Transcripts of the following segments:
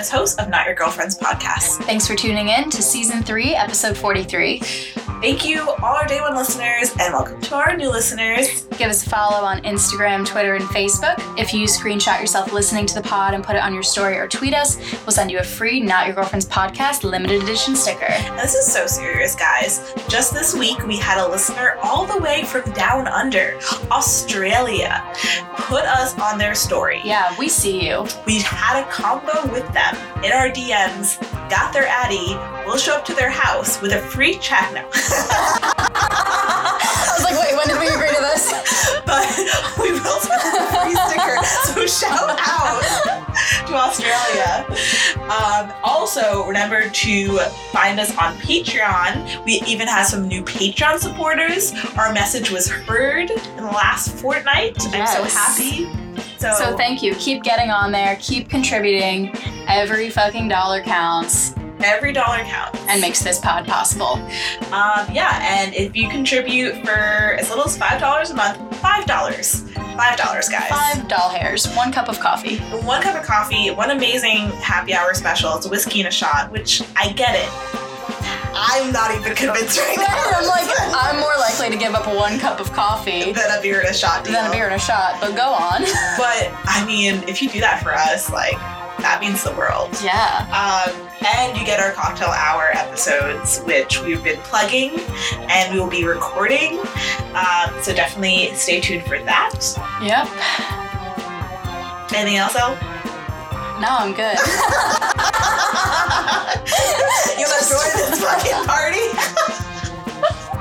as host of Not Your Girlfriend's podcast. Thanks for tuning in to season three, episode 43. Thank you, all our day one listeners, and welcome to our new listeners. Give us a follow on Instagram, Twitter, and Facebook. If you screenshot yourself listening to the pod and put it on your story or tweet us, we'll send you a free Not Your Girlfriend's podcast limited edition sticker. And this is so serious, guys. Just this week, we had a listener all the way from down under, Australia, put us on their story. Yeah, we see you. We had a combo with them in our DMs, got their Addy, we'll show up to their house with a free chat now. I was like, wait, when did we agree to this? but we them a free sticker. So shout out to Australia. Um, also, remember to find us on Patreon. We even have some new Patreon supporters. Our message was heard in the last fortnight. I'm so happy. So, So thank you. Keep getting on there. Keep contributing. Every fucking dollar counts every dollar counts. and makes this pod possible. Um, yeah, and if you contribute for as little as five dollars a month, five dollars, five dollars, guys. Five doll hairs, one cup of coffee. One cup of coffee, one amazing happy hour special. It's a whiskey and a shot, which I get it. I'm not even convinced right now. I'm like, I'm more likely to give up a one cup of coffee than a beer and a shot deal. than a beer and a shot, but go on. But I mean, if you do that for us, like that means the world. Yeah. Um, and you get our cocktail hour episodes, which we've been plugging, and we will be recording. Um, so definitely stay tuned for that. Yep. Anything else, El? No, I'm good. you want to join this fucking party?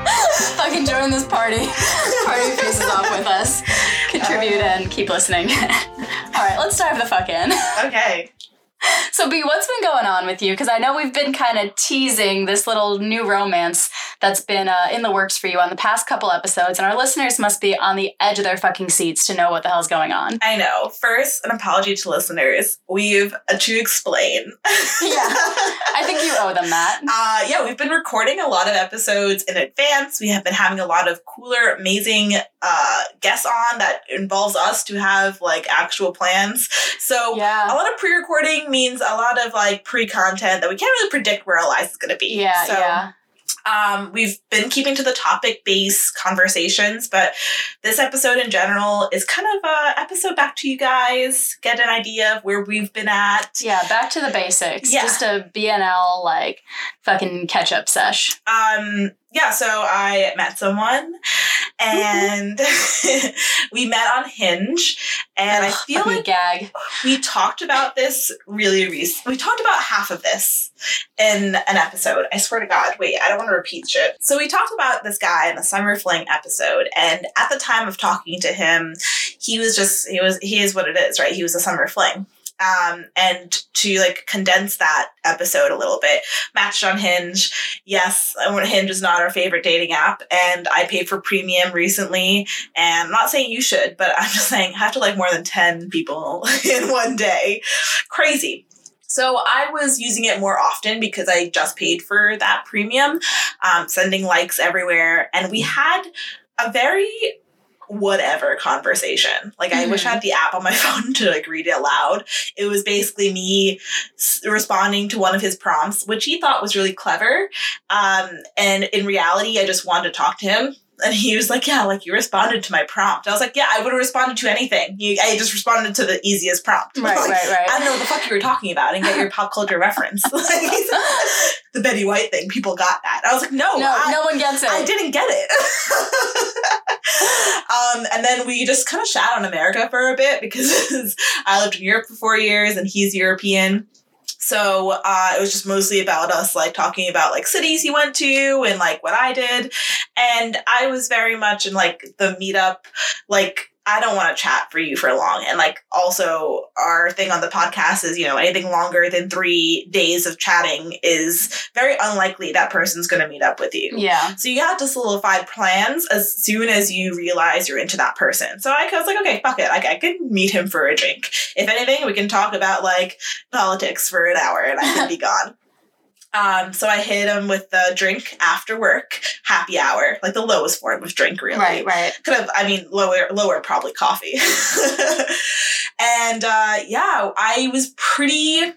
Fucking join this party. Party faces off with us. Contribute uh, and keep listening. All right, let's dive the fuck in. Okay. So, B, what's been going on with you? Because I know we've been kind of teasing this little new romance that's been uh, in the works for you on the past couple episodes, and our listeners must be on the edge of their fucking seats to know what the hell's going on. I know. First, an apology to listeners. We've uh, to explain. Yeah. I think you owe them that. Uh, yeah, we've been recording a lot of episodes in advance. We have been having a lot of cooler, amazing uh, guests on that involves us to have like actual plans. So Yeah. a lot of pre-recording means a lot of like pre-content that we can't really predict where our lives is going to be. Yeah, So, yeah. Um, we've been keeping to the topic-based conversations, but this episode in general is kind of a episode back to you guys, get an idea of where we've been at. Yeah, back to the basics. Yeah. Just a BNL, like, fucking catch up sesh. Um, yeah, so I met someone and we met on Hinge, and I feel like gag. we talked about this really recently. We talked about half of this in an episode. I swear to God. Wait, I don't want to repeat shit. So we talked about this guy in the summer fling episode, and at the time of talking to him, he was just he was he is what it is, right? He was a summer fling. Um, and to like condense that episode a little bit, matched on Hinge. Yes, Hinge is not our favorite dating app, and I paid for premium recently. And I'm not saying you should, but I'm just saying I have to like more than 10 people in one day. Crazy. So I was using it more often because I just paid for that premium, um, sending likes everywhere. And we had a very whatever conversation. Like I wish I had the app on my phone to like read it aloud. It was basically me responding to one of his prompts, which he thought was really clever. Um, and in reality, I just wanted to talk to him. And he was like, "Yeah, like you responded to my prompt." I was like, "Yeah, I would have responded to anything. You, I just responded to the easiest prompt. Right, Like, right, right. I don't know what the fuck you were talking about, and get your pop culture reference. Like, the Betty White thing, people got that. I was like, "No, no, I, no one gets it. I didn't get it. um, and then we just kind of shat on America for a bit because I lived in Europe for four years and he's European. So uh, it was just mostly about us like talking about like cities he went to and like what I did. And I was very much in like the meetup, like I don't want to chat for you for long. And like also our thing on the podcast is, you know, anything longer than three days of chatting is very unlikely that person's going to meet up with you. Yeah. So you have to solidify plans as soon as you realize you're into that person. So I was like, okay, fuck it. Like I can meet him for a drink. If anything, we can talk about like politics for an hour and I can be gone. Um, so I hit him with the drink after work, happy hour, like the lowest form of drink, really. Right, right. Could have, I mean, lower, lower, probably coffee. and uh, yeah, I was pretty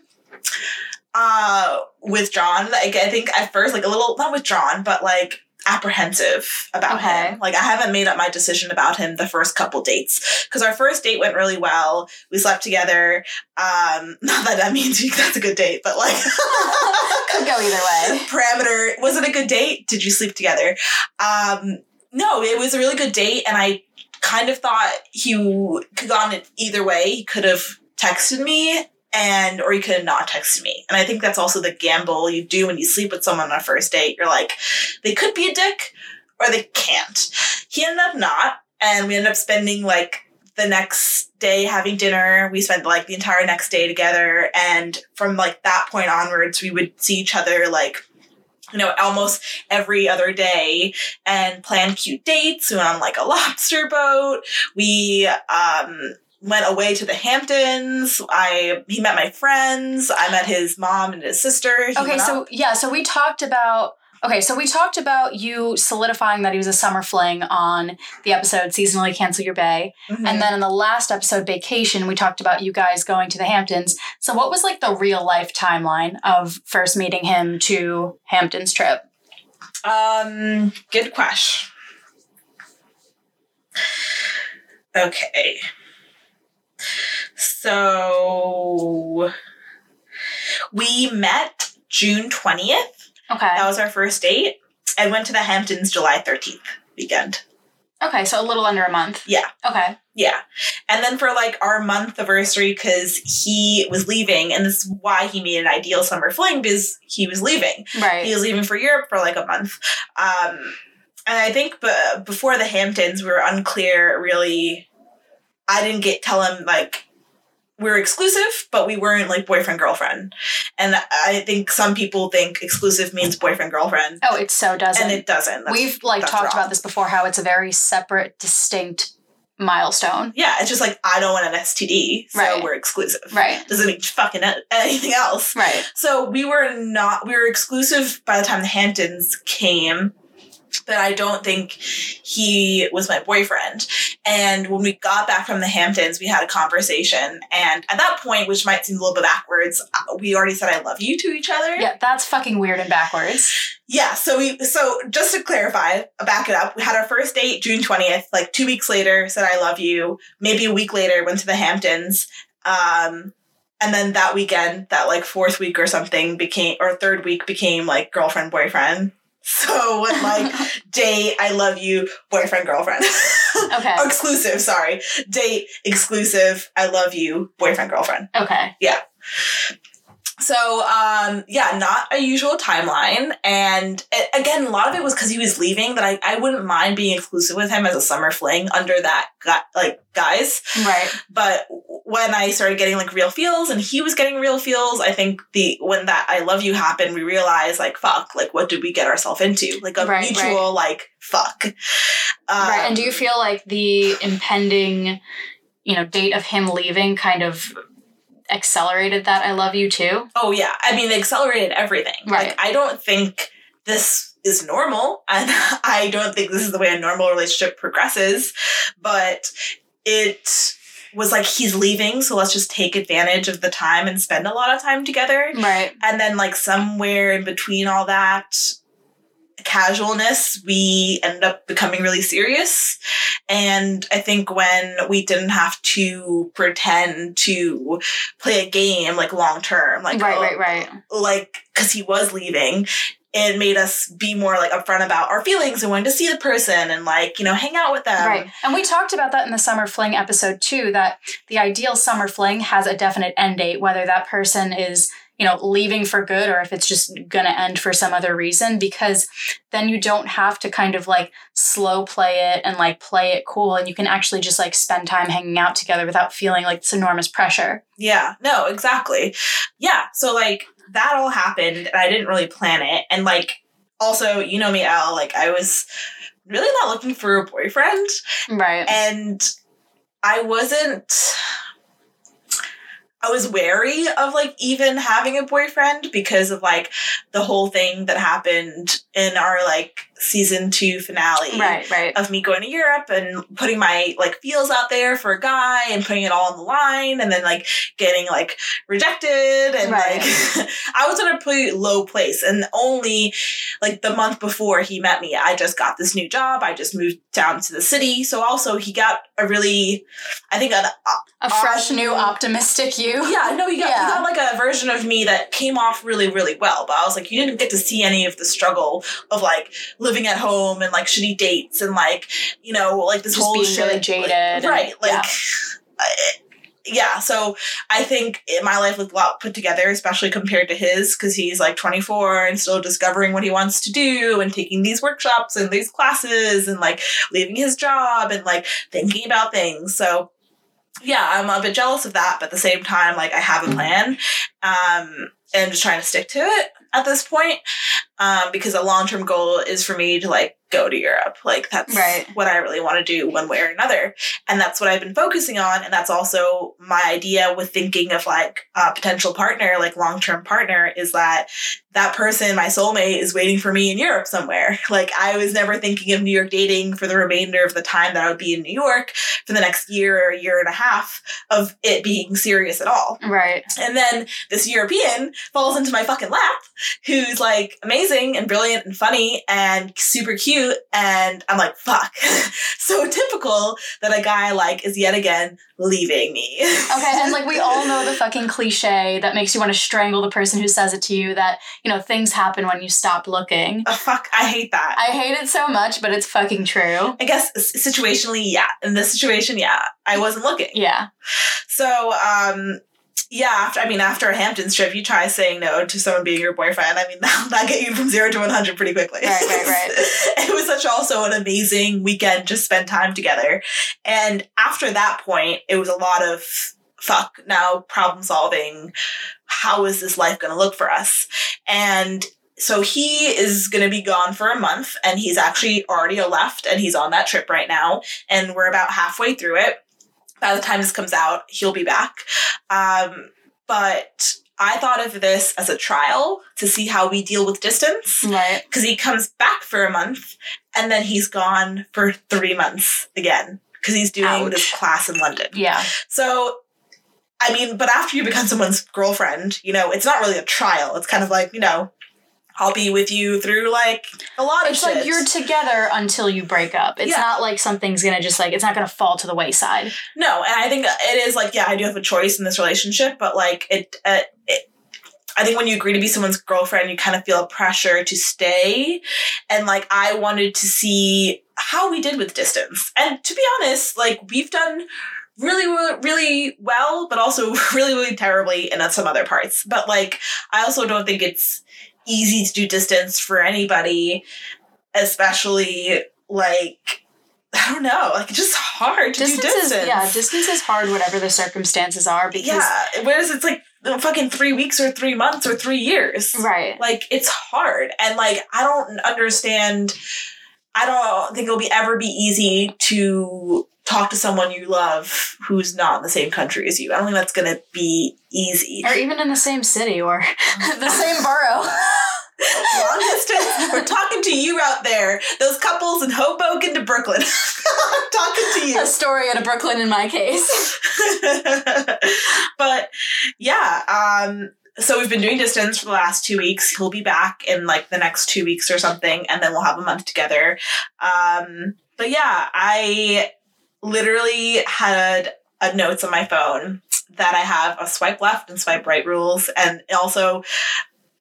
uh with John. Like I think at first like a little not withdrawn, but like apprehensive about Okay. him. Like I haven't made up my decision about him the first couple dates because our first date went really well. We slept together. Um, not that that means that's a good date, but like Could go either way. parameter. Was it a good date? Did you sleep together? Um, no, it was a really good date, and I kind of thought he could have gone it either way. He could have texted me and or you could not texted me. And I think that's also the gamble you do when you sleep with someone on a first date. You're like, they could be a dick or they can't. He ended up not, and we ended up spending like the next day having dinner. We spent like the entire next day together, and from like that point onwards, we would see each other like you know, almost every other day and plan cute dates. We went on like a lobster boat. We um went away to the Hamptons. I he met my friends. I met his mom and his sister. He Okay, so yeah, so we talked about okay, so we talked about you solidifying that he was a summer fling on the episode Seasonally Cancel Your Bay. Mhm. And then in the last episode, Vacation, we talked about you guys going to the Hamptons. So what was like the real life timeline of first meeting him to Hamptons trip? Um, good question. Okay. So we met June 20th. Okay. That was our first date. I went to the Hamptons July 13th weekend. Okay, so a little under a month. Yeah. Okay. Yeah. And then for like our month anniversary, because he was leaving, and this is why he made an ideal summer fling, because he was leaving. Right. He was leaving for Europe for like a month. Um, and I think b- before the Hamptons, we were unclear really. I didn't get tell him like we're exclusive, but we weren't like boyfriend girlfriend. And I think some people think exclusive means boyfriend girlfriend, oh, it so doesn't. and it doesn't. That's- We've like talked wrong. about this before how it's a very separate, distinct milestone. Yeah, it's just like I don't want an STD, so Right. we're exclusive. Right. Doesn't mean fucking anything else. Right. So we were not we were exclusive by the time the Hamptons came, but I don't think he was my boyfriend. And when we got back from the Hamptons, we had a conversation, and at that point, which might seem a little bit backwards, uh, we already said I love you to each other. Yeah, that's fucking weird and backwards. Yeah, so we so just to clarify, back it up. We had our first date June twentieth. Like two weeks later, said I love you. Maybe a week later, went to the Hamptons. Um, and then that weekend, that like fourth week or something became, or third week became like girlfriend boyfriend. So when like date, I love you, boyfriend girlfriend. Okay. Exclusive, sorry. Date exclusive, I love you, boyfriend girlfriend. Okay. So, um, yeah, not a usual timeline. And it, again, a lot of it was because he was leaving that I, I wouldn't mind being exclusive with him as a summer fling under that, gu- like, guys. Right. But when I started getting like real feels and he was getting real feels, I think the, when that I love you happened, we realized like, fuck, like, what did we get ourselves into? Like a Right, mutual, like, fuck. Um, right. And do you feel like the impending, you know, date of him leaving kind of accelerated that I love you too? Oh yeah, I mean, it accelerated everything. Right. Like, I don't think this is normal, and I don't think this is the way a normal relationship progresses. But it was like he's leaving, so let's just take advantage of the time and spend a lot of time together. Right. And then, like somewhere in between all that casualness, we ended up becoming really serious. And I think when we didn't have to pretend to play a game like long term, like right, oh, right, right. like because he was leaving it made us be more like upfront about our feelings and wanting to see the person and like you know hang out with them right. And we talked about that in the summer fling episode too, that the ideal summer fling has a definite end date, whether that person is, you know, leaving for good or if it's just gonna end for some other reason, because then you don't have to kind of like slow play it and like play it cool and you can actually just like spend time hanging out together without feeling like this enormous pressure. yeah no exactly yeah so like that all happened and i didn't really plan it and like also you know me al like i was really not looking for a boyfriend Right. and I wasn't. I was wary of like even having a boyfriend because of like the whole thing that happened in our like season two finale Right, right. of me going to Europe and putting my like feels out there for a guy and putting it all on the line and then like getting like rejected and Right. like I was in a pretty low place and only like the month before he met me I just got this new job I just moved down to the city so also he got a really I think an A fresh, new, optimistic you. yeah, no, he got, Yeah. he got like a version of me that came off really, really well. But I was like, you didn't get to see any of the struggle of like living at home and like shitty dates and like, you know, like this Just whole being shit. really like- jaded and- right. Like, yeah. I- yeah, so I think my life looked a lot put together, especially compared to his, because he's like 24 and still discovering what he wants to do and taking these workshops and these classes and like leaving his job and like thinking about things. So yeah, I'm a bit jealous of that, but at the same time, like I have a plan, um, and I'm just trying to stick to it at this point, um, because a long term goal is for me to like go to Europe. Like that's Right. what I really want to do one way or another, and that's what I've been focusing on, and that's also my idea with thinking of like a potential partner, like long term partner, is that that person, my soulmate, is waiting for me in Europe somewhere. Like I was never thinking of New York dating for the remainder of the time that I would be in New York for the next year or a year and a half of it being serious at all. Right. And then this European falls into my fucking lap, who's like amazing and brilliant and funny and super cute. And I'm like, fuck. so typical that a guy like is yet again leaving me. Okay, and like we all know the fucking cliche that makes you want to strangle the person who says it to you that, you know, things happen when you stop looking. Oh, fuck, I hate that. I hate it so much, but it's fucking true. I guess situationally, yeah. In this situation, yeah, I wasn't looking. Yeah. So, um, yeah, after I mean, after a Hamptons trip, you try saying no to someone being your boyfriend. I mean, that'll that get you from zero to one hundred pretty quickly. Right, right, right. it was such also an amazing weekend just spend time together, and after that point, it was a lot of fuck now problem solving. How is this life going to look for us? And so he is going to be gone for a month, and he's actually already left, and he's on that trip right now, and we're about halfway through it by the time this comes out, he'll be back. Um, but I thought of this as a trial to see how we deal with distance Right. because he comes back for a month and then he's gone for three months again because he's doing this class in London. Yeah. So, I mean, but after you become someone's girlfriend, you know, it's not really a trial. It's kind of like, you know, I'll be with you through like a lot of It's shit. like you're together until you break up. It's Yeah. not like something's gonna just like it's not gonna fall to the wayside. No, and I think it is like, yeah, I do have a choice in this relationship, but like it, uh, it I think when you agree to be someone's girlfriend, you kind of feel a pressure to stay. And like, I wanted to see how we did with distance. And to be honest, like, we've done really, really, well, but also really, really terribly in some other parts. But like, I also don't think it's easy to do distance for anybody, especially like, I don't know, like, it's just hard to Distance, do distance. is yeah, distance is hard whatever the circumstances are because Yeah, whereas it's like uh, fucking three weeks or three months or three years. right. Like it's hard, and like I don't understand. I don't think it'll be ever be easy to talk to someone you love who's not in the same country as you. I don't think that's gonna be easy. Or even in the same city or the same borough. Long distance. We're talking to you out there. Those couples in Hoboken to Brooklyn. Talking to you. Astoria out of Brooklyn in my case. but yeah, um, so we've been doing distance for the last two weeks. He'll be back in like the next two weeks or something, and then we'll have a month together. Um, but yeah, I literally had a notes on my phone that I have a swipe left and swipe right rules, and also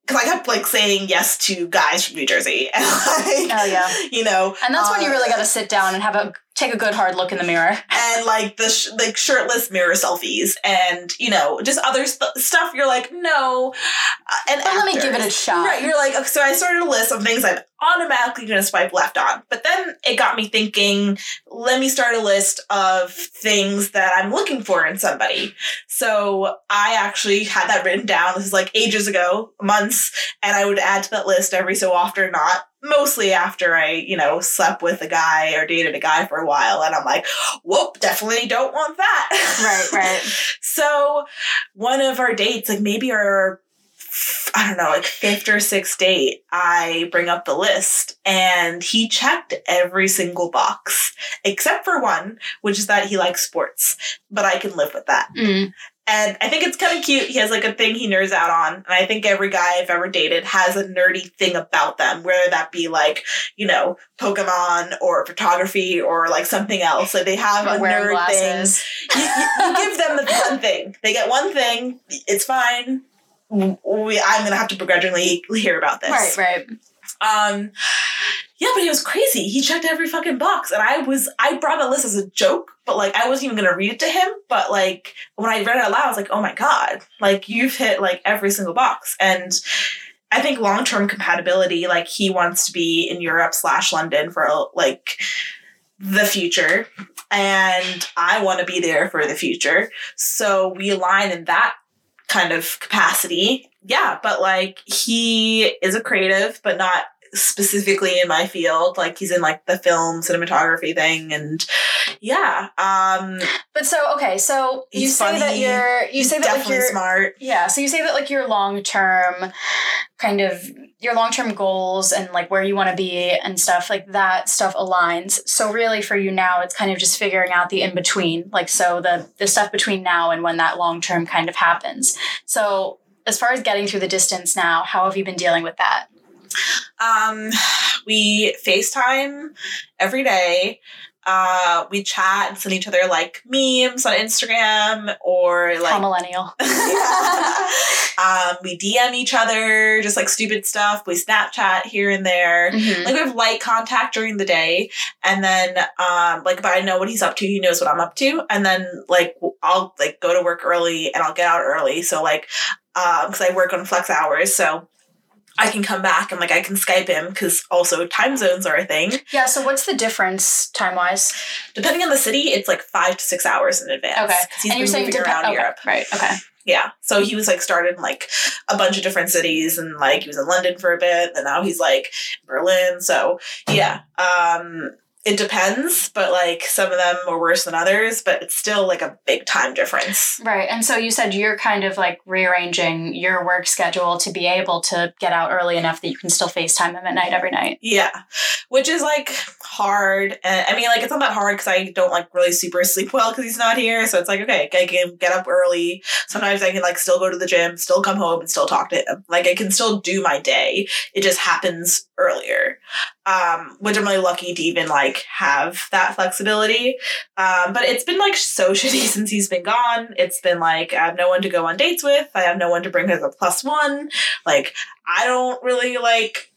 because I kept like saying yes to guys from New Jersey, and like, Oh, yeah. you know, And that's when you uh, really got to sit down and have a take a good hard look in the mirror. and like the sh- like shirtless mirror selfies and you know just other st- stuff you're like no. Uh, and But let me give it a shot. right you're like okay, so i started a list of things i'm automatically going to swipe left on. But then it got me thinking let me start a list of things that i'm looking for in somebody. So i actually had that written down. This is like ages ago months and i would add to that list every so often or not mostly after i you know slept with a guy or dated a guy for a while and i'm like whoop definitely don't want that Right, right. so one of our dates like maybe our I don't know, like fifth or sixth date, I bring up the list and he checked every single box except for one, which is that he likes sports. But I can live with that. Mm. And I think it's kind of cute. He has like a thing he nerds out on. And I think every guy I've ever dated has a nerdy thing about them, whether that be like, you know, Pokemon or photography or like something else. Like they have a nerd thing you, you, you give them the one thing. They get one thing. It's fine. We, I'm gonna have to begrudgingly hear about this. Right, right. Um. Yeah, but he was crazy. He checked every fucking box, and I was I brought a list as a joke, but like I wasn't even gonna read it to him. But like when I read it out loud, I was like, oh my god, like you've hit like every single box, and. I think long term compatibility, like he wants to be in Europe slash London for like the future, and I want to be there for the future. So we align in that kind of capacity. Yeah, but like he is a creative, but not specifically in my field. Like he's in like the film cinematography thing and yeah. Um But so okay, so you say that you're you say that like you're smart. yeah, so you say that like your long term kind of your long term goals and like where you want to be and stuff like that stuff aligns. So really for you now it's kind of just figuring out the in between. Like so the the stuff between now and when that long term kind of happens. So as far as getting through the distance now, how have you been dealing with that? Um we FaceTime every day. Uh we chat and send each other like memes on Instagram or like millennial. um, we DM each other, just like stupid stuff. We Snapchat here and there. Mhm. Like we have light contact during the day, and then um, like if I know what he's up to, he knows what I'm up to, and then like I'll like go to work early and I'll get out early. So like um, because I work on flex hours, so. I can come back and like I can Skype him because also time zones are a thing. Yeah, so what's the difference time wise? Depending on the city, it's like five to six hours in advance. Okay. and you're saying depe- around okay, Europe. Right. Okay. Yeah. So he was like started in like a bunch of different cities and like he was in London for a bit and now he's like Berlin. So yeah. Um it depends, but like some of them are worse than others, but it's still like a big time difference. Right. And so you said you're kind of like rearranging your work schedule to be able to get out early enough that you can still FaceTime them at night every night. Yeah. Which is like hard. And I mean like it's not that hard because I don't like really super sleep well because he's not here. So it's like, okay, I can get up early. Sometimes I can like still go to the gym, still come home and still talk to him. Like I can still do my day. It just happens earlier. Um, which I'm really lucky to even like have that flexibility. Um, but it's been like so shitty since he's been gone. It's been like I have no one to go on dates with. I have no one to bring as a plus one. Like I don't really like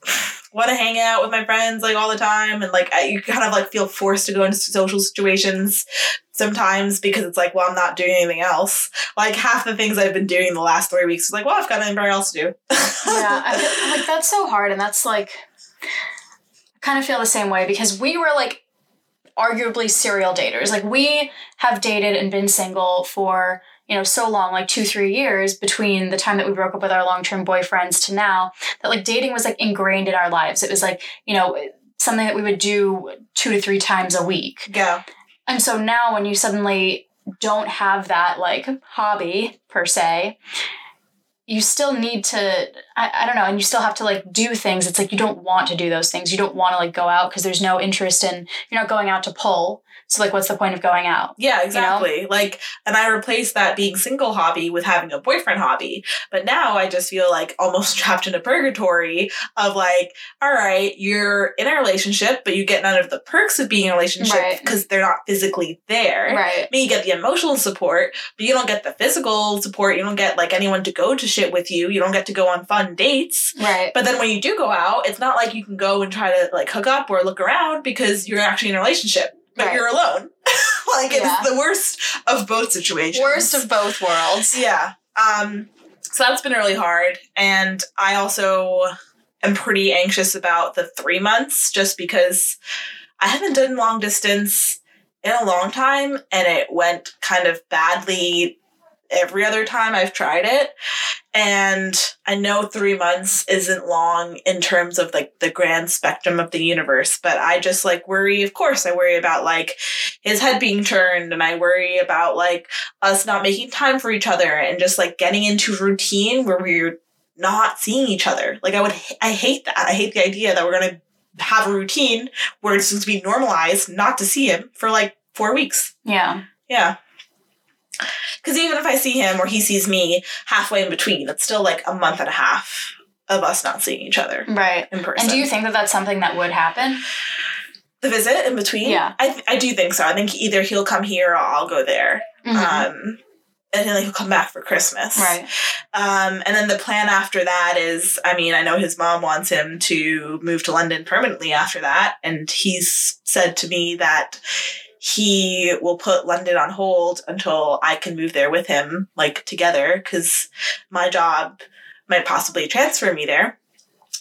want to hang out with my friends like all the time, and like I, you kind of like feel forced to go into social situations sometimes because it's like, well, I'm not doing anything else. Like half the things I've been doing the last three weeks is like, well, I've got nothing else to do. yeah. I feel, like that's so hard. And that's like, I kind of feel the same way because we were like arguably serial daters. Like we have dated and been single for you know so long like two three years between the time that we broke up with our long-term boyfriends to now that like dating was like ingrained in our lives it was like you know something that we would do two to three times a week yeah. and so now when you suddenly don't have that like hobby per se, you still need to I, I don't know, and you still have to like do things. It's like you don't want to do those things. You don't want to like go out because there's no interest in you're not going out to pull. So like what's the point of going out? Yeah, exactly. Like, and I replaced that being single hobby with having a boyfriend hobby. But now I just feel like almost trapped in a purgatory of like, all right, you're in a relationship, but you get none of the perks of being in a relationship Right. because they're not physically there. Right. I mean, you get the emotional support, but you don't get the physical support. You don't get like anyone to go to shit with you. You don't get to go on fun dates. Right. But then when you do go out, it's not like you can go and try to like hook up or look around because you're actually in a relationship, but Right. you're alone. like it's Yeah. the worst of both situations. Worst of both worlds. yeah. Um. So that's been really hard, and I also am pretty anxious about the three months, just because I haven't done long distance in a long time, and it went kind of badly every other time I've tried it. And I know three months isn't long in terms of like the grand spectrum of the universe, but I just like worry, of course, I worry about like his head being turned and I worry about like us not making time for each other and just like getting into routine where we're not seeing each other. Like I would, I hate that. I hate the idea that we're gonna have a routine where it's just to be normalized not to see him for like four weeks. Yeah. Yeah. Because even if I see him or he sees me halfway in between, it's still like a month and a half of us not seeing each other Right. in person. And do you think that that's something that would happen? the visit in between? Yeah. I, th- I do think so. I think either he'll come here or I'll go there. Mhm. Um, and then he'll come back for Christmas. right. Um, and then the plan after that is, I mean, I know his mom wants him to move to London permanently after that, and he's said to me that he will put London on hold until I can move there with him, like together, because my job might possibly transfer me there.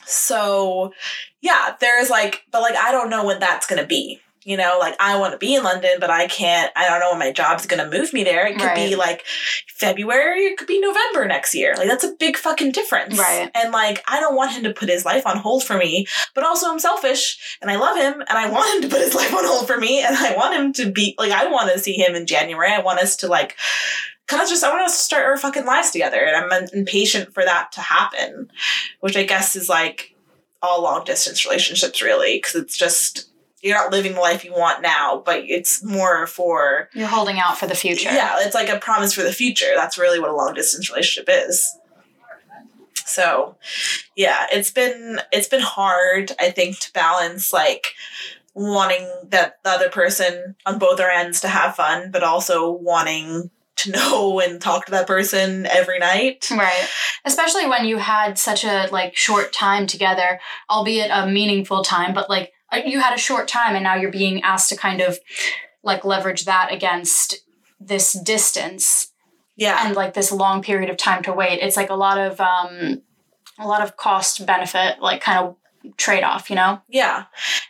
So, yeah, there's like, but like, I don't know when that's gonna be. You know, like I want to be in London, but I can't. I don't know when my job's gonna move me there. It could be like February, it could be November next year. Like that's a big fucking difference. Right. And like I don't want him to put his life on hold for me, but also I'm selfish and I love him and I want him to put his life on hold for me and I want him to be like I want to see him in January. I want us to like kind of just I want us to start our fucking lives together and I'm impatient for that to happen, which I guess is like all long distance relationships really because it's just you're not living the life you want now, but it's more for You're holding out for the future. yeah, it's like a promise for the future. That's really what a long distance relationship is. So, yeah, it's been it's been hard, I think, to balance like wanting that the other person on both our ends to have fun, but also wanting to know and talk to that person every night. Right. Especially when you had such a like short time together, albeit a meaningful time, but like you had a short time and now you're being asked to kind of like leverage that against this distance Yeah. and like this long period of time to wait. It's like a lot of um a lot of cost benefit like kind of trade off, you know? Yeah.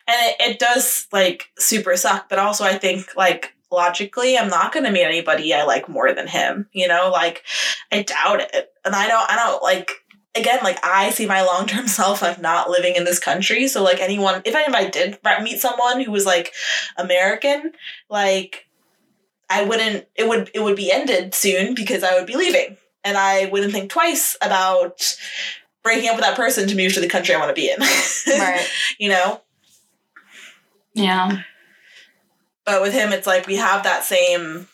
And it, it does like super suck, but also I think like logically I'm not gonna meet anybody I like more than him. You know, like I doubt it. And I don't I don't like again, like I see my long term self of not living in this country. So like anyone if I, if I did meet someone who was like American, like I wouldn't it would it would be ended soon because I would be leaving. And I wouldn't think twice about breaking up with that person to move to the country I want to be in. Right. you know? Yeah. But with him, it's like we have that same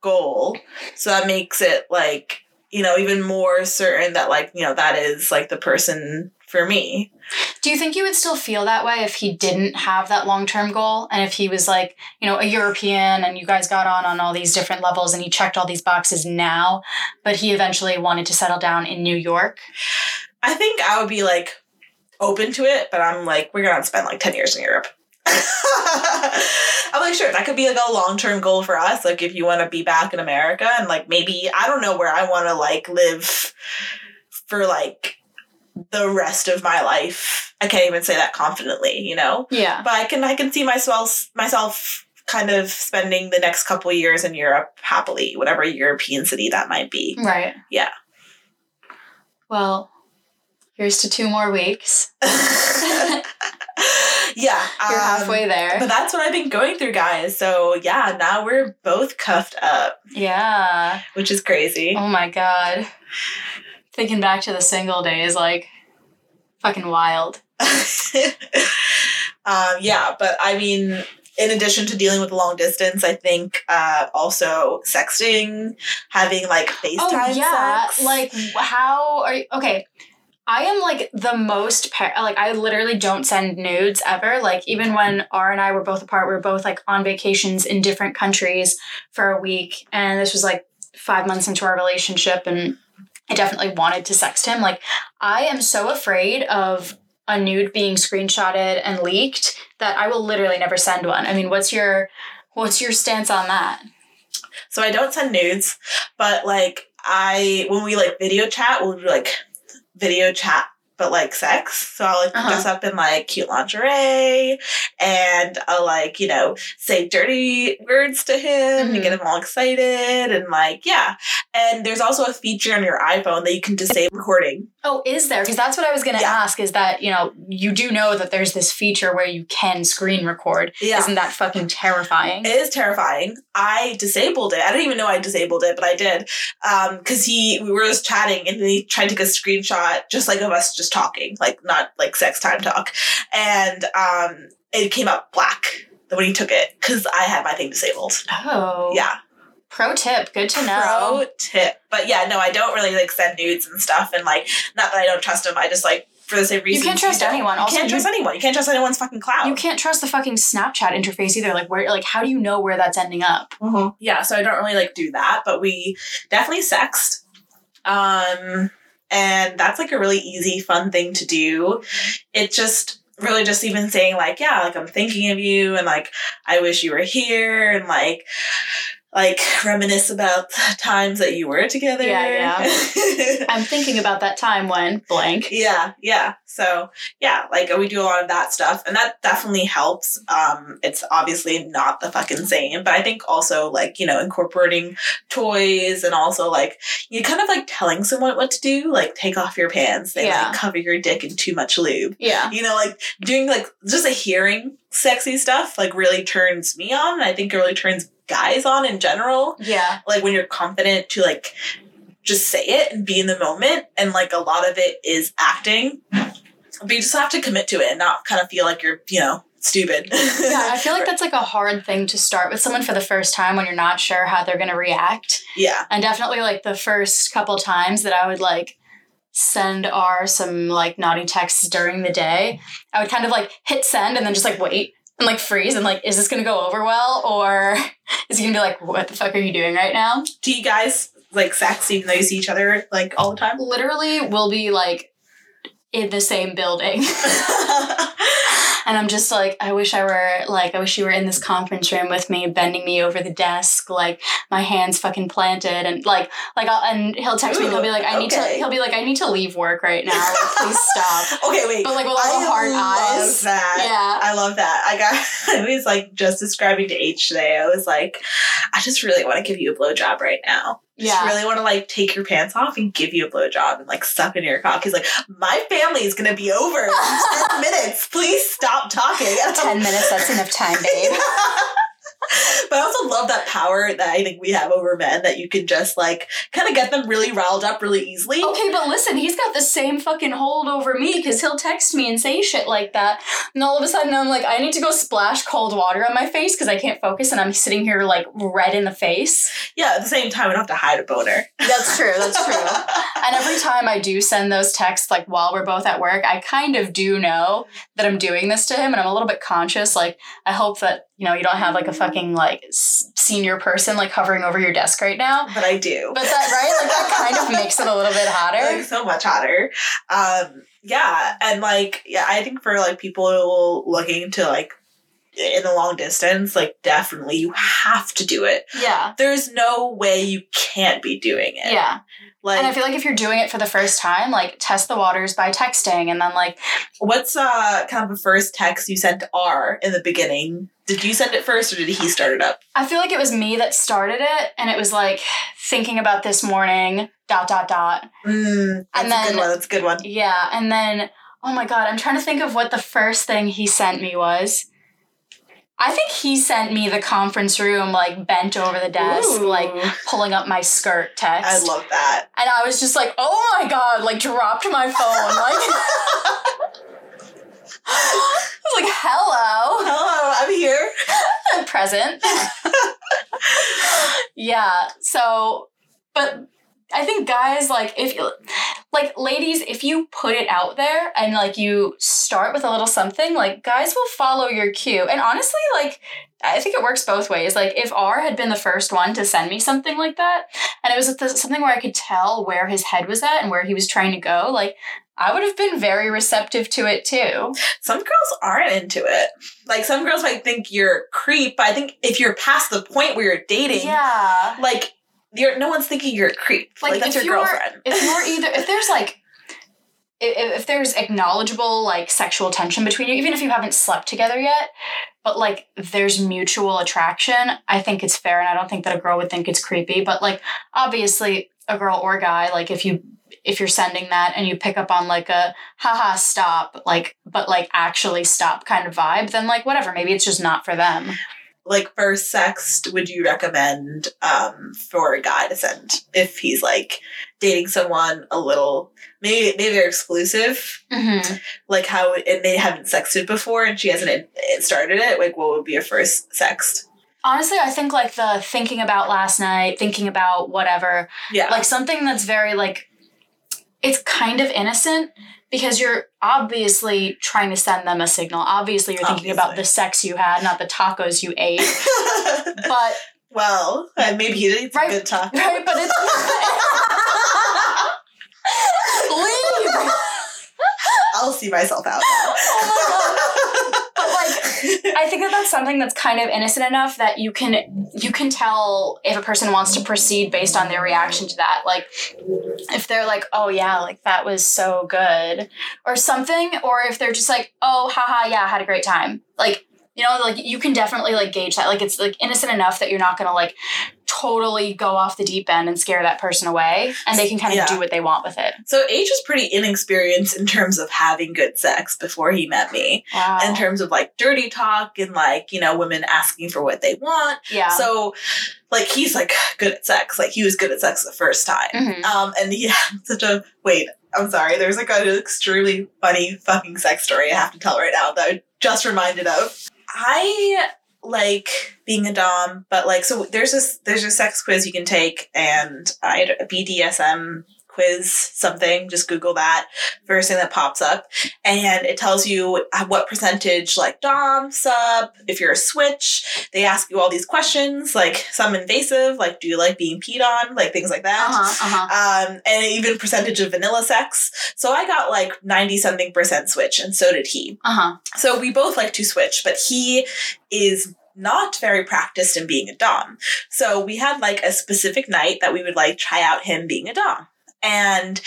goal. So that makes it like, you know, even more certain that, like, you know, that is like the person for me. Do you think you would still feel that way if he didn't have that long term goal? And if he was like, you know, a European and you guys got on on all these different levels and he checked all these boxes now, but he eventually wanted to settle down in New York? I think I would be like open to it, but I'm like, we're going to spend like 10 years in Europe. I'm like, sure, that could be like a long term goal for us. Like, if you want to be back in America and like maybe, I don't know where I want to like live for like the rest of my life. I can't even say that confidently, you know? Yeah. but I can I can see myself myself kind of spending the next couple of years in Europe happily, whatever European city that might be. Right. Yeah. Well, here's to two more weeks. yeah, You're um, halfway there. But that's what I've been going through, guys. So yeah, now we're both cuffed up, yeah. which is crazy. Oh my god. Thinking back to the single days, like fucking wild. um, yeah, but I mean, in addition to dealing with long distance, I think uh, also sexting, having like FaceTime oh yeah, sex. like how are you? Okay, I am like the most par- like I literally don't send nudes ever. Like even when R and I were both apart, we were both like on vacations in different countries for a week, and this was like five months into our relationship, and I definitely wanted to sext him. Like I am so afraid of a nude being screenshotted and leaked that I will literally never send one. I mean, what's your what's your stance on that? So I don't send nudes, but like I when we like video chat, we'll do like video chat but like sex. So I'll like Uh-huh. dress up in like cute lingerie and I'll like, you know, say dirty words to him Mhm. and get him all excited and like, yeah. And there's also a feature on your iPhone that you can disable recording. Oh, is there? Because that's what I was going to Yeah. ask. Is that you know you do know that there's this feature where you can screen record? Yeah. Isn't that fucking terrifying? It is terrifying. I disabled it. I didn't even know I disabled it, but I did. Um, cause he, we were just chatting and he tried to take a screenshot just like of us just talking, like not like sex time talk. And, um, it came up black when he took it cause I had my thing disabled. oh, Yeah. Pro tip. Good to know. Pro tip. But yeah, no, I don't really like send nudes and stuff. And like, not that I don't trust him. I just like, for the same reason. You can't trust anyone. You Also, can't you- trust anyone. You can't trust anyone's fucking cloud. You can't trust the fucking Snapchat interface either. Like where? Like how do you know where that's ending up? Yeah, so I don't really like do that, but we definitely sexed. Um, and that's like a really easy, fun thing to do. It just really just even saying like, yeah, like I'm thinking of you, and like I wish you were here, and like. Like reminisce about the times that you were together. Yeah, yeah. I'm thinking about that time when blank. Yeah, yeah. So yeah, like we do a lot of that stuff, and that definitely helps. Um, it's obviously not the fucking same, but I think also like you know incorporating toys and also like you kind of like telling someone what to do, like take off your pants and Yeah. like cover your dick in too much lube. Yeah. You know, like doing like just a hearing sexy stuff like really turns me on, and I think it really turns guys on in general Yeah. like when you're confident to like just say it and be in the moment and like a lot of it is acting but you just have to commit to it and not kind of feel like you're you know stupid Yeah, I feel like that's like a hard thing to start with someone for the first time when you're not sure how they're going to react. yeah And definitely like the first couple times that I would like send R some like naughty texts during the day, I would kind of like hit send and then just like wait and like freeze and like, is this gonna go over well or is he gonna be like, what the fuck are you doing right now? do you guys like sex even though you see each other like all the time Literally, we'll be like in the same building. And I'm just like, I wish I were like, I wish you were in this conference room with me, bending me over the desk, like my hands fucking planted, and like, like, I'll, and he'll text me, and he'll be like, I need to, he'll be like, I need to leave work right now, like, please stop. okay wait But like with all the I hard love eyes, that yeah, I love that. I got. I was like just describing to H today. I was like, I just really want to give you a blowjob right now. Just Yeah. really want to like take your pants off and give you a blowjob and like suck in your cock. He's like, my family is gonna be over in ten minutes. Please stop talking. Ten minutes, that's enough time, babe. But I also love that power that I think we have over men that you can just like kind of get them really riled up really easily. Okay, but listen, he's got the same fucking hold over me because he'll text me and say shit like that. And all of a sudden I'm like, I need to go splash cold water on my face because I can't focus and I'm sitting here like red in the face. Yeah, at the same time, I don't have to hide a boner. That's true, that's true. and every time I do send those texts, like while we're both at work, I kind of do know that I'm doing this to him and I'm a little bit conscious. Like, I hope that, you know, you don't have like a fucking like s- senior person like hovering over your desk right now. But I do. But that, right? Like, that kind of makes it a little bit hotter. like so much hotter. Um, yeah, and like yeah, I think for like people looking to like in the long distance, like definitely you have to do it. Yeah. There's no way you can't be doing it. Yeah. Like And I feel like if you're doing it for the first time, like test the waters by texting and then like what's uh kind of the first text you sent R in the beginning? Did you send it first or did he start it up? I feel like it was me that started it and it was like thinking about this morning, dot dot dot. Mm, that's And a then- good one. That's a good one. Yeah, and then oh my god, I'm trying to think of what the first thing he sent me was. I think he sent me the conference room like bent over the desk, Ooh. like pulling up my skirt text. I love that. and I was just like, oh my god, like dropped my phone. Like I was like, hello. Hello, I'm here. I'm present. yeah. So, but I think guys like if you like ladies, if you put it out there and like you start with a little something, like guys will follow your cue. And honestly, like I think it works both ways. Like if R had been the first one to send me something like that, and it was something where I could tell where his head was at and where he was trying to go, like I would have been very receptive to it too. Some girls aren't into it. Like some girls might think you're creep, but I think if you're past the point where you're dating, Yeah. like you're no one's thinking you're a creep. Like, that's if your girlfriend. if you're either if there's like if, if there's acknowledgeable like sexual tension between you, even if you haven't slept together yet, but like there's mutual attraction, I think it's fair. And I don't think that a girl would think it's creepy. But like obviously, a girl or guy, like if you if you're sending that and you pick up on like a haha stop like but like actually stop kind of vibe then like whatever maybe it's just not for them like first sext would you recommend um for a guy to send if he's like dating someone a little maybe maybe they're exclusive? Mm-hmm. like how and they haven't sexted before and she hasn't started it like what would be a first sext? Honestly i think like the thinking about last night thinking about whatever yeah. like something that's very like it's kind of innocent because you're obviously trying to send them a signal. Obviously, you're thinking Obviously. about the sex you had, not the tacos you ate. but well uh, maybe he did eat some Right. good talk right, but it's leave. i'll see myself out Oh my god! But like, I think that that's something that's kind of innocent enough that you can you can tell if a person wants to proceed based on their reaction to that. Like, if they're like, "Oh yeah, like that was so good," or something, or if they're just like, "Oh, haha, yeah, I had a great time." Like, you know, like you can definitely like gauge that. Like, it's like innocent enough that you're not gonna like totally go off the deep end and scare that person away, and they can kind of Yeah. do what they want with it. so H was pretty inexperienced in terms of having good sex before he met me Wow. in terms of like dirty talk and like you know women asking for what they want yeah. so like he's like good at sex like he was good at sex the first time Mhm. um and he had such a wait i'm sorry there's like an extremely funny fucking sex story i have to tell right now that i just reminded of i like being a dom but like so there's this there's a sex quiz you can take and i bdsm quiz something just google that first thing that pops up and it tells you what percentage like dom sub if you're a switch they ask you all these questions like some invasive like do you like being peed on like things like that Uh-huh, uh-huh. um, and even percentage of vanilla sex. So I got like 90 something percent switch, and so did he. Uh-huh. So we both like to switch, but he is not very practiced in being a Dom. So we had like a specific night that we would like try out him being a Dom. And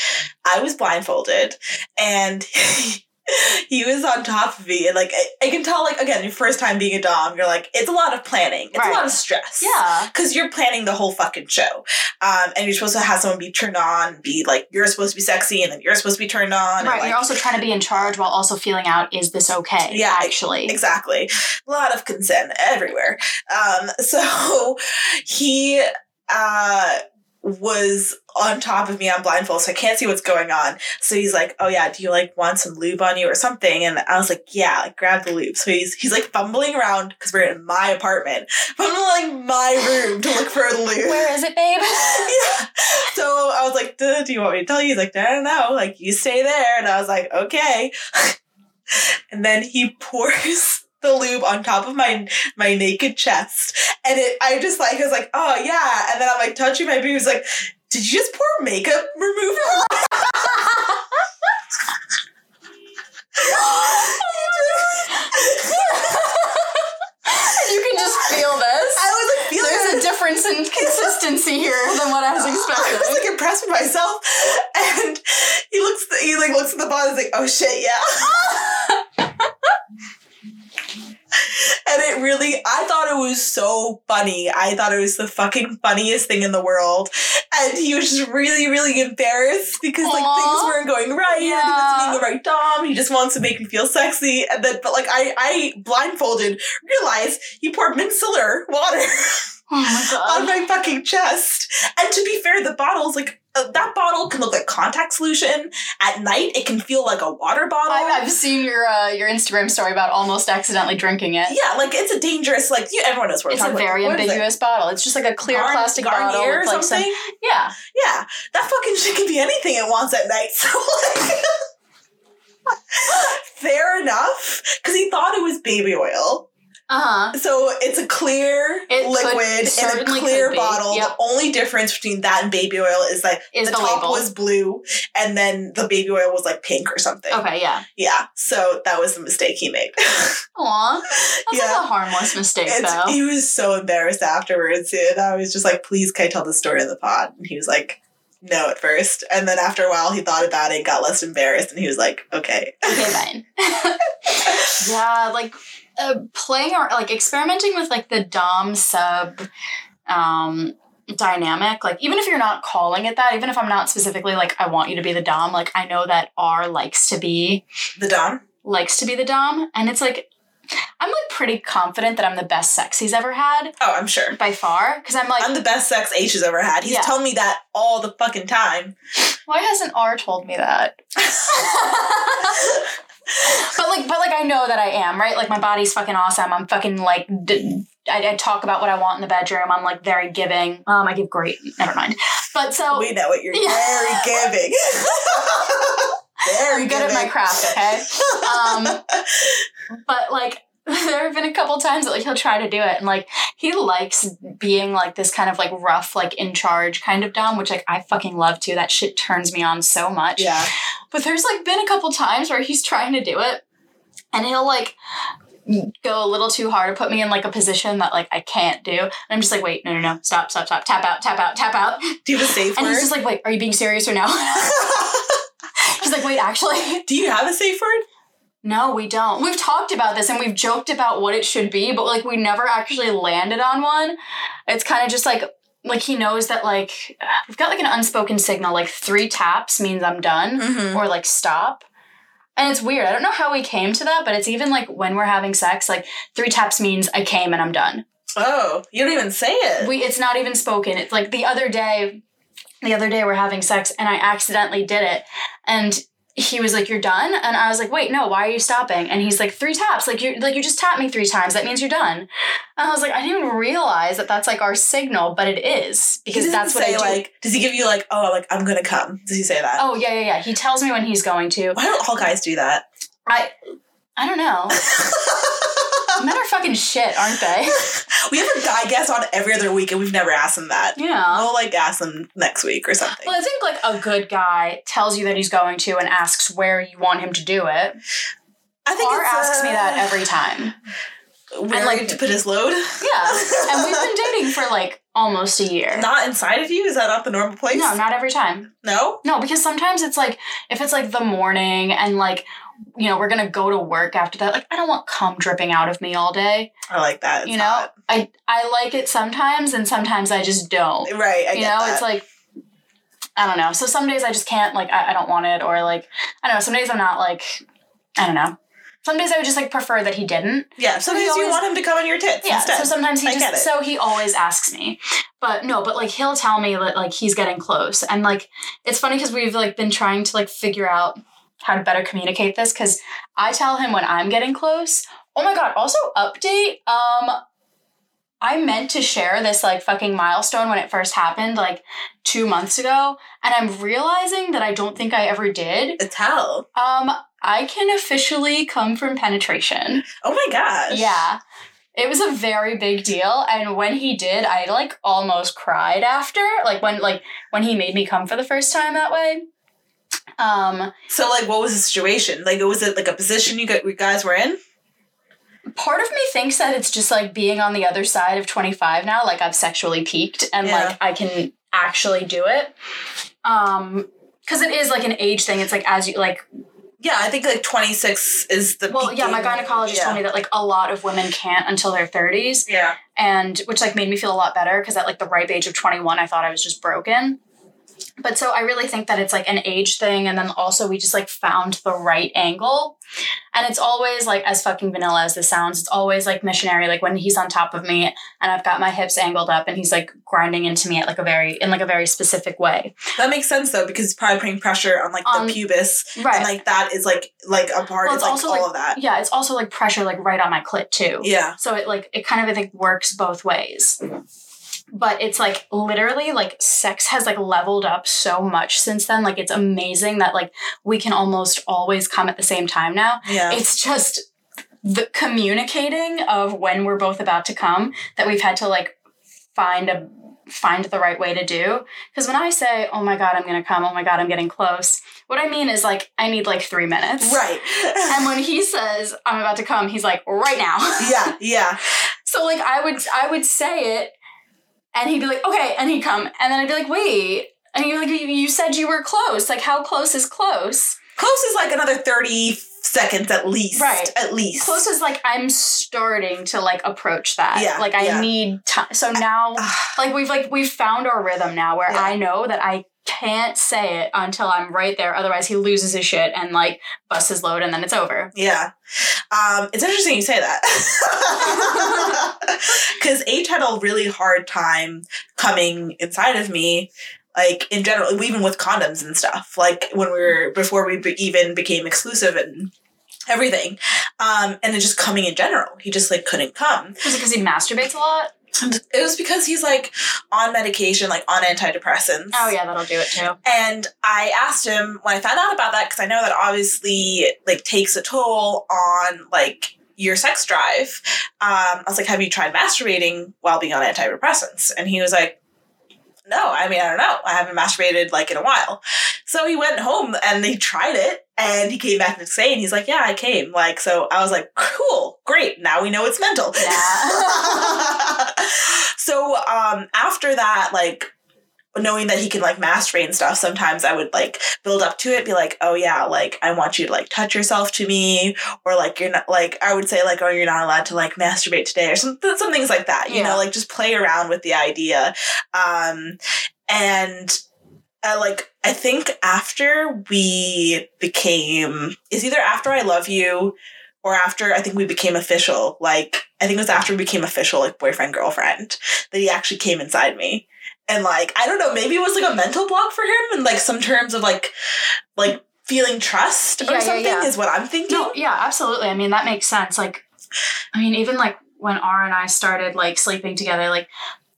I was blindfolded and he was on top of me and like I, I can tell like again your first time being a dom you're like it's a lot of planning it's Right. a lot of stress Yeah. because you're planning the whole fucking show um, and you're supposed to have someone be turned on be like you're supposed to be sexy and then you're supposed to be turned on and, Right. like, You're also trying to be in charge while also feeling out is this okay? Yeah, Actually. exactly a lot of consent everywhere um, so he uh, was on top of me on blindfold so i can't see what's going on so he's like oh yeah do you like want some lube on you or something and i was like yeah like grab the lube so he's he's like fumbling around because we're in my apartment fumbling like my room to look for the lube Where is it, babe? yeah. So I was like, "Duh, do you want me to tell you? He's like, I don't know. Like, you stay there. And I was like, okay. and then he pours the lube on top of my my naked chest. And it I just like I was like, oh yeah. And then I'm like touching my boobs, like, did you just pour makeup remover? you can just feel this. I was like feeling There's a difference in consistency here than what I was expecting. I was like impressed with myself, and he looks. He like looks at the bottom. He's like, "Oh shit, yeah." and it really, I thought it was so funny. I thought it was the fucking funniest thing in the world, and he was just really, really embarrassed because like things weren't going right. And he Yeah. wasn't being the right dom. He just wants to make me feel sexy, and then but like I, I blindfolded realized he poured micellar water. Oh my on my fucking chest. And to be fair, the bottle's like that bottle can look like contact solution. At night, it can feel like a water bottle. I, I've seen your uh, your Instagram story about almost accidentally drinking it. yeah, like it's a dangerous. Like you, everyone knows what It's a very is it? ambiguous bottle. It's just like a clear Garn- plastic bottle Garnier with or like some something. yeah. Yeah, that fucking shit can be anything it wants at night. So like, fair enough, because he thought it was baby oil. Uh huh. So it's a clear It liquid in a clear bottle. Yep. The only difference between that and baby oil is like the, the top label. was blue and then the baby oil was like pink or something. Okay. Yeah. Yeah. So that was the mistake he made. Aw. That's Yeah. like a harmless mistake It's- though. he was so embarrassed afterwards. And I was just like, please, can I tell the story of the pod? And he was like, no at first. And then after a while, he thought about it, got less embarrassed, and he was like, okay. Okay, fine. yeah, like uh, playing or like experimenting with like the dom sub um dynamic like even if you're not calling it that even if i'm not specifically like i want you to be the dom like i know that r likes to be The Dom? likes to be the dom and it's like i'm like pretty confident that i'm the best sex he's ever had Oh, I'm sure. by far because i'm like I'm the best sex H has ever had. He's Yeah. told me that all the fucking time. why hasn't r told me that but like but like i know that i am right? Like my body's fucking awesome. I'm fucking like d- I, I talk about what i want in the bedroom. I'm like very giving. Um i give great never mind. But so we know what you're very giving. very i'm good at my craft okay? Um but like there have been a couple times that like he'll try to do it and like he likes being like this kind of like rough like in charge kind of dom which like i fucking love too that shit turns me on so much yeah. But there's like been a couple times where he's trying to do it and he'll like go a little too hard to put me in like a position that like I can't do. And I'm just like, wait, no, no, no, stop, stop, stop, tap out, tap out, tap out. Do the safe And word? And he's just like, wait, are you being serious or no? he's like, wait, actually, Do you have a safe word? No, we don't. We've talked about this and we've joked about what it should be, but like we never actually landed on one. It's kind of just like, like he knows that like we've got like an unspoken signal, like three taps means I'm done Mm-hmm. or like stop. And it's weird. I don't know how we came to that, but it's even like when we're having sex, like three taps means I came and I'm done. Oh, you don't even say it. We it's not even spoken. It's like the other day, the other day we're having sex and I accidentally did it. And he was like, You're done? And I was like, Wait, no, why are you stopping? And he's like, Three taps. Like you like you just tapped me three times. That means you're done. And I was like, I didn't even realize that that's like our signal, but it is because that's what I say do. like. Does he give you like, oh, like I'm gonna come? Does he say that? oh yeah, yeah, yeah. He tells me when he's going to. Why don't all guys do that? I I don't know. Men are fucking shit, aren't they? we have a guy guest on every other week, and we've never asked him that. Yeah. We'll like ask him next week or something. Well, I think like a good guy tells you that he's going to and asks where you want him to do it. I think R it's, asks me uh, that every time. Where like- like to put his load? Yeah. And we've been dating for like almost a year. Not inside of you? Is that not the normal place? No, not every time. No. No, because sometimes it's like if it's like the morning and like you know, we're gonna go to work after that. Like, I don't want cum dripping out of me all day. I like that. It's you know, hot. I I like it sometimes, and sometimes I just don't. right? I you know, that. it's like I don't know. So some days I just can't. Like, I, I don't want it, or like I don't know. Some days I'm not like I don't know. Some days I would just like prefer that he didn't. yeah. Sometimes you want him to come on your tits Yeah. instead. So sometimes he I get just it. so he always asks me, but no, but like he'll tell me that like he's getting close, and like it's funny because we've like been trying to like figure out how to better communicate this because I tell him when I'm getting close. Oh my god! Also update. Um, I meant to share this like fucking milestone when it first happened, like two months ago, and I'm realizing that I don't think I ever did. it's hell. Um, I can officially come from penetration. Oh my gosh. Yeah. It was a very big deal and when he did, I like almost cried after, like when like when he made me come for the first time that way. Um So like, what was the situation? Like, was it like a position you guys were in? part of me thinks that it's just like being on the other side of 25 now, like I've sexually peaked and Yeah. like I can actually do it. Um cuz it is like an age thing. It's like as you like Yeah, I think like 26 is the. well, yeah, my gynecologist yeah. told me that like a lot of women can't until their 30s. Yeah. and which like made me feel a lot better because at like the ripe age of 21 i thought i was just broken but so i really think that it's like an age thing and then also we just like found the right angle and it's always like as fucking vanilla as this sounds it's always like missionary like when he's on top of me and i've got my hips angled up and he's like grinding into me at like a very in like a very specific way That makes sense though because he's probably putting pressure on like On- the pubis, right and like that is like like a part Well, of it's like also, all like- of that. yeah it's also like pressure like right on my clit too Yeah. So it like it kind of I think works both ways. But it's like literally like sex has like leveled up so much since then. Like it's amazing that like we can almost always come at the same time now. Yeah. It's just the communicating of when we're both about to come that we've had to like find a find the right way to do. Because when I say, "Oh my god, I'm gonna come," "Oh my god, I'm getting close," what I mean is like I need like three minutes. right. And when he says, "I'm about to come," he's like, "Right now." yeah. Yeah. So like I would I would say it and he'd be like, okay, and he'd come. And then I'd be like, wait, I mean, like you, said you were close. Like, how close is close? Close is like another 30 seconds at least. Right. At least. Close is like I'm starting to like approach that. Yeah, Like I yeah. need time. So now, like we've like we've found our rhythm now, where Yeah. I know that I can't say it until I'm right there. Otherwise, he loses his shit and like busts his load, and then it's over. Yeah. Um, it's interesting you say that. Because H had a really hard time coming inside of me, like in general, even with condoms and stuff. Like when we were, before we be- even became exclusive and everything. Um, and then just coming in general. He just like couldn't come. Is it because he masturbates a lot? It was because he's like on medication, like on antidepressants. Oh yeah, that'll do it too. And I asked him when I found out about that because I know that obviously like takes a toll on like your sex drive. Um, I was like, "Have you tried masturbating while being on antidepressants?" And he was like, "No, I mean, I don't know. I haven't masturbated like in a while." So he went home and he tried it, and he came back the next day and he's like, "Yeah, I came." Like, so I was like, "Cool, great. Now we know it's mental." Yeah. so um, after that, like knowing that he can like masturbate and stuff, sometimes I would like build up to it, be like, oh yeah, like I want you to like touch yourself to me, or like you're not like I would say like, oh you're not allowed to like masturbate today, or some some things like that. You Yeah. know, like just play around with the idea, um, and. Uh, like I think after we became is either after I love you or after I think we became official. Like I think it was after we became official, like boyfriend girlfriend, that he actually came inside me. And like I don't know, maybe it was like a mental block for him, and like some terms of like like feeling trust or yeah, something yeah. is what I'm thinking. No, yeah, absolutely. I mean, that makes sense. Like, I mean, even like when R and I started like sleeping together, like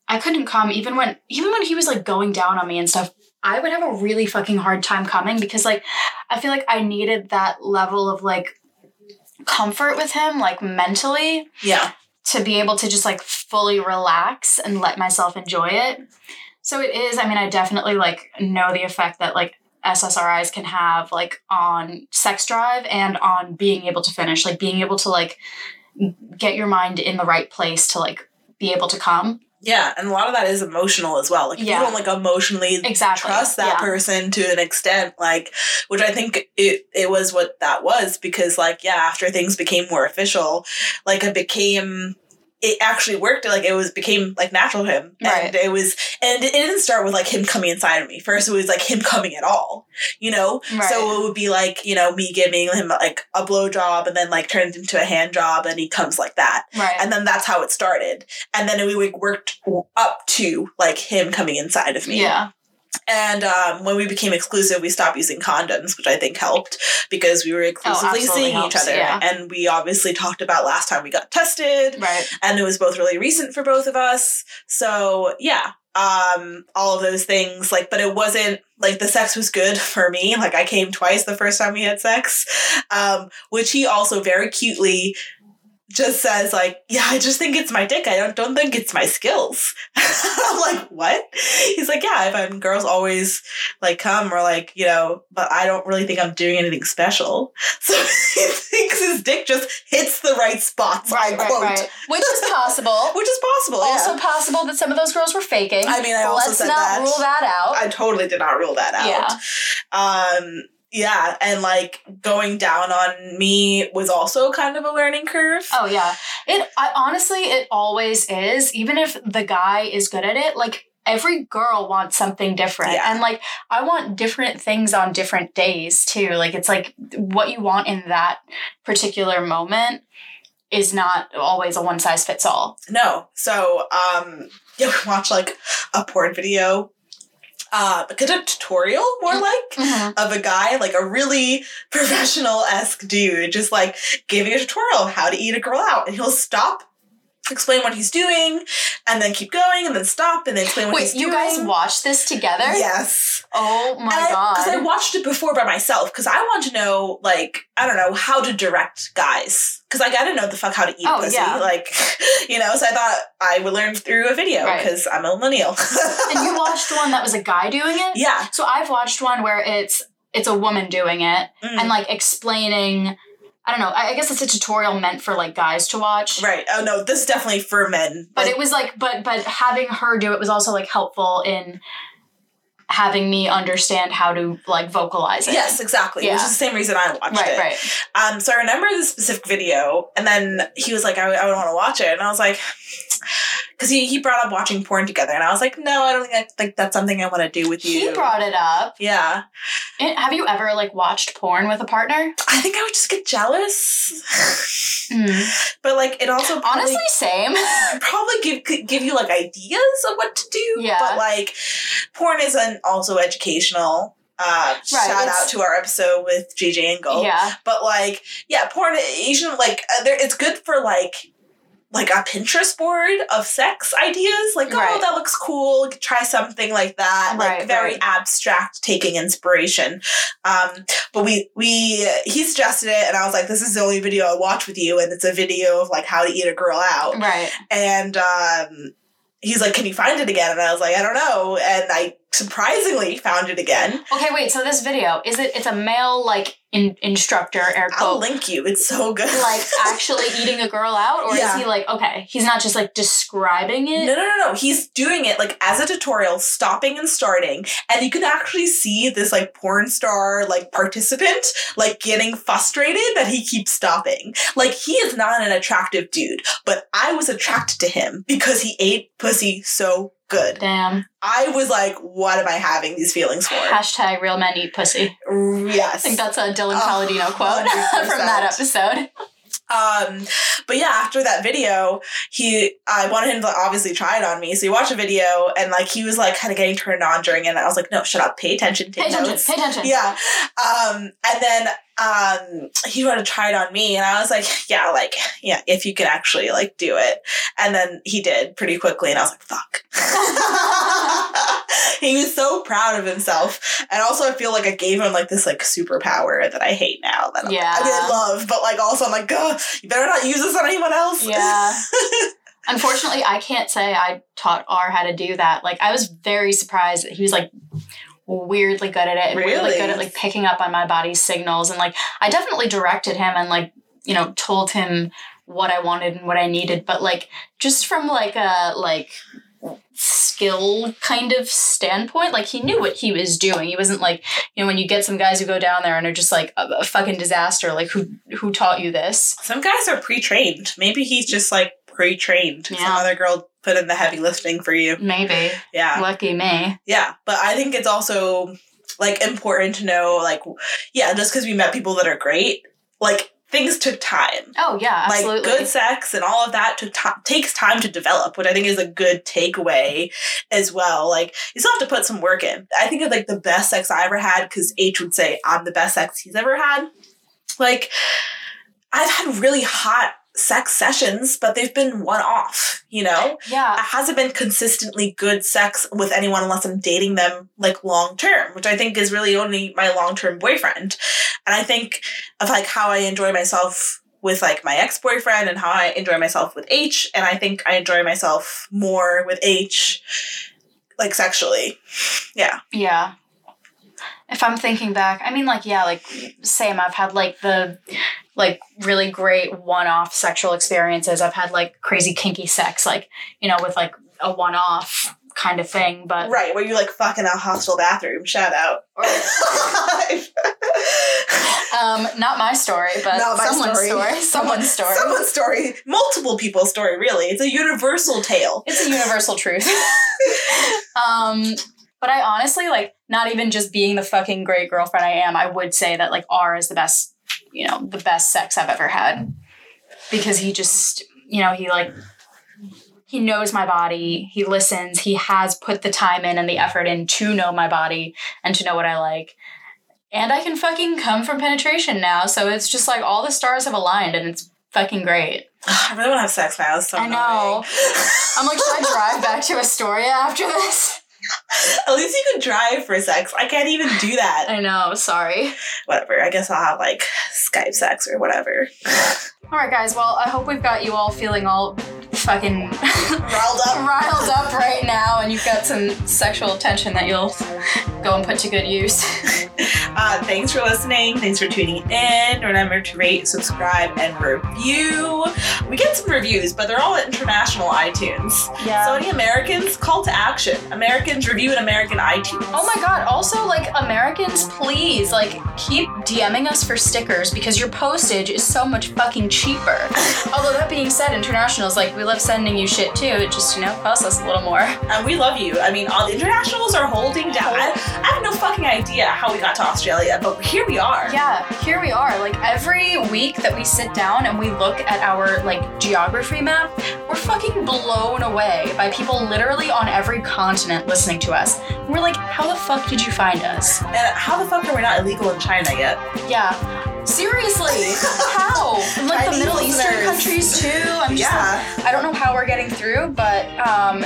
I couldn't come even when even when he was like going down on me and stuff. I would have a really fucking hard time coming because like I feel like I needed that level of like comfort with him, like mentally, Yeah, to be able to just like fully relax and let myself enjoy it. So it is, I mean, I definitely like know the effect that like SSRIs can have like on sex drive and on being able to finish, like being able to like get your mind in the right place to like be able to come. Yeah, and a lot of that is emotional as well. Like if Yeah. you don't like emotionally Exactly. trust that Yeah. person to an extent, like which I think it it was what that was because like yeah, after things became more official, like it became it actually worked like it was became like natural to him. And it was and it didn't start with like him coming inside of me. First it was like him coming at all you know? Right. so it would be like you know me giving him like a blow job and then like turned into a hand job and he comes like that. Right. and then that's how it started. And then we like, worked up to like him coming inside of me. Yeah. And um, when we became exclusive we stopped using condoms which i think helped because we were exclusively absolutely seeing helps, each other. yeah. and we obviously talked about last time we got tested. Right. and it was both really recent for both of us. So yeah um all of those things. Like but it wasn't like the sex was good for me. Like i came twice the first time we had sex. Um which he also very cutely just says like yeah i just think it's my dick i don't don't think it's my skills i'm like what he's like yeah if i'm girls always like come or like you know but i don't really think i'm doing anything special so he thinks his dick just hits the right spots Right, I right, quote. right. Which is possible. which is possible also yeah. possible that some of those girls were faking. I mean, I also Let's said not that. rule that out. I totally did not rule that out. Yeah. Um, yeah, and like going down on me was also kind of a learning curve. Oh yeah. It I honestly it always is even if the guy is good at it like every girl wants something different Yeah. and like I want different things on different days too. Like it's like what you want in that particular moment is not always a one size fits all. No, so um, we watched like a porn video, uh, like a tutorial more like. of a guy, like a really professional esque dude, just like giving a tutorial of how to eat a girl out. And he'll stop, explain what he's doing, and then keep going, and then stop, and then explain what Wait, he's you doing. guys watched this together? Yes. Oh my god. Because I, watched it before by myself, because I want to know, like, I don't know, how to direct guys. Because I gotta know the fuck how to eat Oh, pussy. yeah. Like, you know, so I thought I would learn through a video, Right. because I'm a millennial. and you watched the one that was a guy doing it? yeah. So I've watched one where it's it's a woman doing it Mm. and like explaining I don't know, I guess it's a tutorial meant for like guys to watch. Right. Oh, no, this is definitely for men. But it was like but but having her do it was also like helpful in having me understand how to like vocalize it. Yes, exactly. Which is the same reason I watched Right, it. right. Um, so I remember this specific video, and then he was like, I, I would want to watch it. And I was like, because he, he brought up watching porn together. And I was like, no, I don't think I think that's something I want to do with you. He brought it up. yeah. Eh, Have you ever like watched porn with a partner? I think I would just get jealous. but like, it also probably, Honestly, same. probably give give you like ideas of what to do. Yeah. But like, porn isn't also educational. Uh, shout out to our episode with JJ Engel. yeah. But like, yeah, porn Asian like uh, there, it's good for like like a Pinterest board of sex ideas. Like, Right. oh, that looks cool. Try something like that. Like very right. abstract, taking inspiration. Um, but we we he suggested it, and I was like, this is the only video I watch with you, and it's a video of like how to eat a girl out. Right. And um, he's like, can you find it again? And I was like, I don't know. And I surprisingly found it again. Okay, wait. So this video is it? It's a male like in, instructor, air I'll link you. It's so good. like actually eating a girl out, or Yeah. is he like okay? He's not just like describing it. No, no, no, no. He's doing it like as a tutorial, stopping and starting, and you can actually see this like porn star like participant like getting frustrated that he keeps stopping. Like he is not an attractive dude, but I was attracted to him because he ate pussy so good. Damn. I was like, what am I having these feelings for? Hashtag real men eat pussy. yes. I think that's a Dylan A Palladino quote from that episode. Um, but yeah, after that video, he I wanted him to obviously try it on me. So he watched a video and like he was like kind of getting turned on during it. And I was like, no, shut up, pay attention, take Pay attention. Pay attention. Yeah. Um, and then um he wanted to try it on me and I was like, yeah, like, yeah, if you can actually like do it. And then he did pretty quickly and I was like, fuck. he was so proud of himself. And also I feel like I gave him like this like superpower that I hate now that I'm- Yeah. I love, but like also I'm like, Ugh, you better not use this on anyone else. Yeah. Unfortunately, I can't say I taught R how to do that. Like, I was very surprised that he was like weirdly good at it and weirdly Really? good at like picking up on my body's signals. And like, I definitely directed him and like, you know, told him what I wanted and what I needed. But like, just from like a like skill kind of standpoint, like he knew what he was doing. He wasn't like, you know, when you get some guys who go down there and are just like a, a fucking disaster. Like, who who taught you this? Some guys are pre-trained. Maybe he's just like pre-trained. yeah. Some other girl put in the heavy lifting for you. Maybe. Yeah. Lucky me. Yeah. But I think it's also like important to know like yeah, just because we met people that are great, like things took time. Oh yeah, absolutely. Like good sex and all of that took ti takes time to develop, which I think is a good takeaway as well. Like you still have to put some work in. I think of like the best sex I ever had because H would say I'm the best sex he's ever had. Like I've had really hot sex sessions, but they've been one off. You know, yeah, it hasn't been consistently good sex with anyone unless I'm dating them like long term, which I think is really only my long term boyfriend. And I think of like how I enjoy myself with like my ex boyfriend and how I enjoy myself with H. And I think I enjoy myself more with H, like sexually. Yeah. yeah. If I'm thinking back, I mean, like, yeah, like, same. I've had like the, like, really great one-off sexual experiences. I've had like crazy kinky sex, like, you know, with like a one-off kind of thing. But Right. Where you like fuck in a hostel bathroom. Shout out. or, um, not my story, but Not my someone's story. story. Someone's story. Someone's story. Multiple people's story, really. It's a universal tale. It's a universal truth. um, but I honestly like not even just being the fucking great girlfriend I am. I would say that like R is the best, you know, the best sex I've ever had because he just, you know, he like he knows my body. He listens. He has put the time in and the effort in to know my body and to know what I like. And I can fucking come from penetration now, so it's just like all the stars have aligned and it's fucking great. I really want to have sex now. So I know. I'm like, should I drive back to Astoria after this? At least you can drive for sex. I can't even do that. I know, sorry. Whatever. I guess I'll have like Skype sex or whatever. All right, guys. Well, I hope we've got you all feeling all fucking Riled up. riled up right now, and you've got some sexual tension that you'll go and put to good use. Uh, thanks for listening. Thanks for tuning in. Remember to rate, subscribe, and review. We get some reviews, but they're all at international iTunes. Yeah. So any Americans, call to action. Americans review an American iTunes. Oh my god, also like Americans, please like keep DMing us for stickers because your postage is so much fucking cheaper. Although that being said, internationals like we love sending you shit too. It just, you know, costs us a little more. And we love you. I mean, all the internationals are holding down. I, I have no fucking idea how we got to Australia, but here we are. Yeah, here we are. Like every week that we sit down and we look at our like geography map, we're fucking blown away by people literally on every continent listening to us. And we're like, how the fuck did you find us? And how the fuck are we not illegal in China yet? Yeah. Seriously, how? And, like the Middle Eastern listeners. countries too. I'm just Yeah. like, I don't know how we're getting through, but um,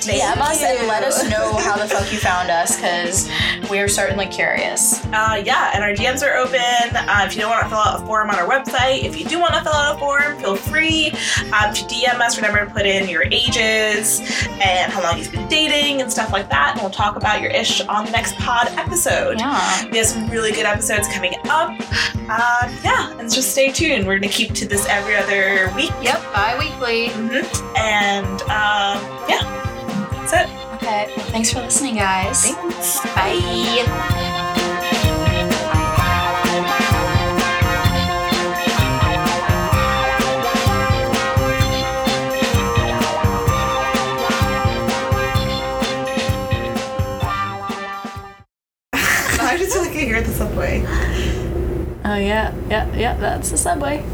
DM us and let us know how the fuck you found us because we're certainly curious. Uh, yeah, and our DMs are open. Uh, if you don't want to fill out a form on our website, if you do want to fill out a form, feel free um, to DM us. Remember to put in your ages and how long you've been dating and stuff like that. And we'll talk about your ish on the next pod episode. Yeah. We have some really good episodes coming up. Uh, yeah, and just stay tuned. We're going to keep to this every other week. Yep. Bi-weekly. hmm And um, yeah, that's it. Okay. Well, thanks for listening, guys. Thanks. Bye. I just feel like I hear the subway. Oh yeah, yeah, yeah. That's the subway.